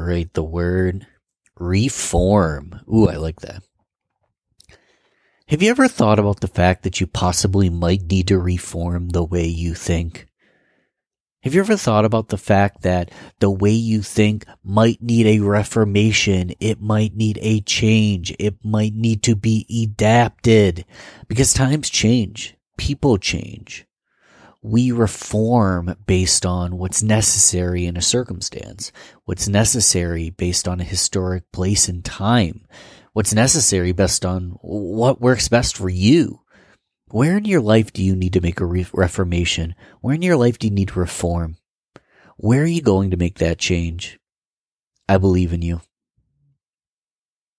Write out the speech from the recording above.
right, the word reform. Ooh, I like that. Have you ever thought about the fact that you possibly might need to reform the way you think? Have you ever thought about the fact that the way you think might need a reformation? It might need a change. It might need to be adapted because times change. People change. We reform based on what's necessary in a circumstance, what's necessary based on a historic place and time, what's necessary based on what works best for you. Where in your life do you need to make a re- reformation? Where in your life do you need to reform? Where are you going to make that change? I believe in you.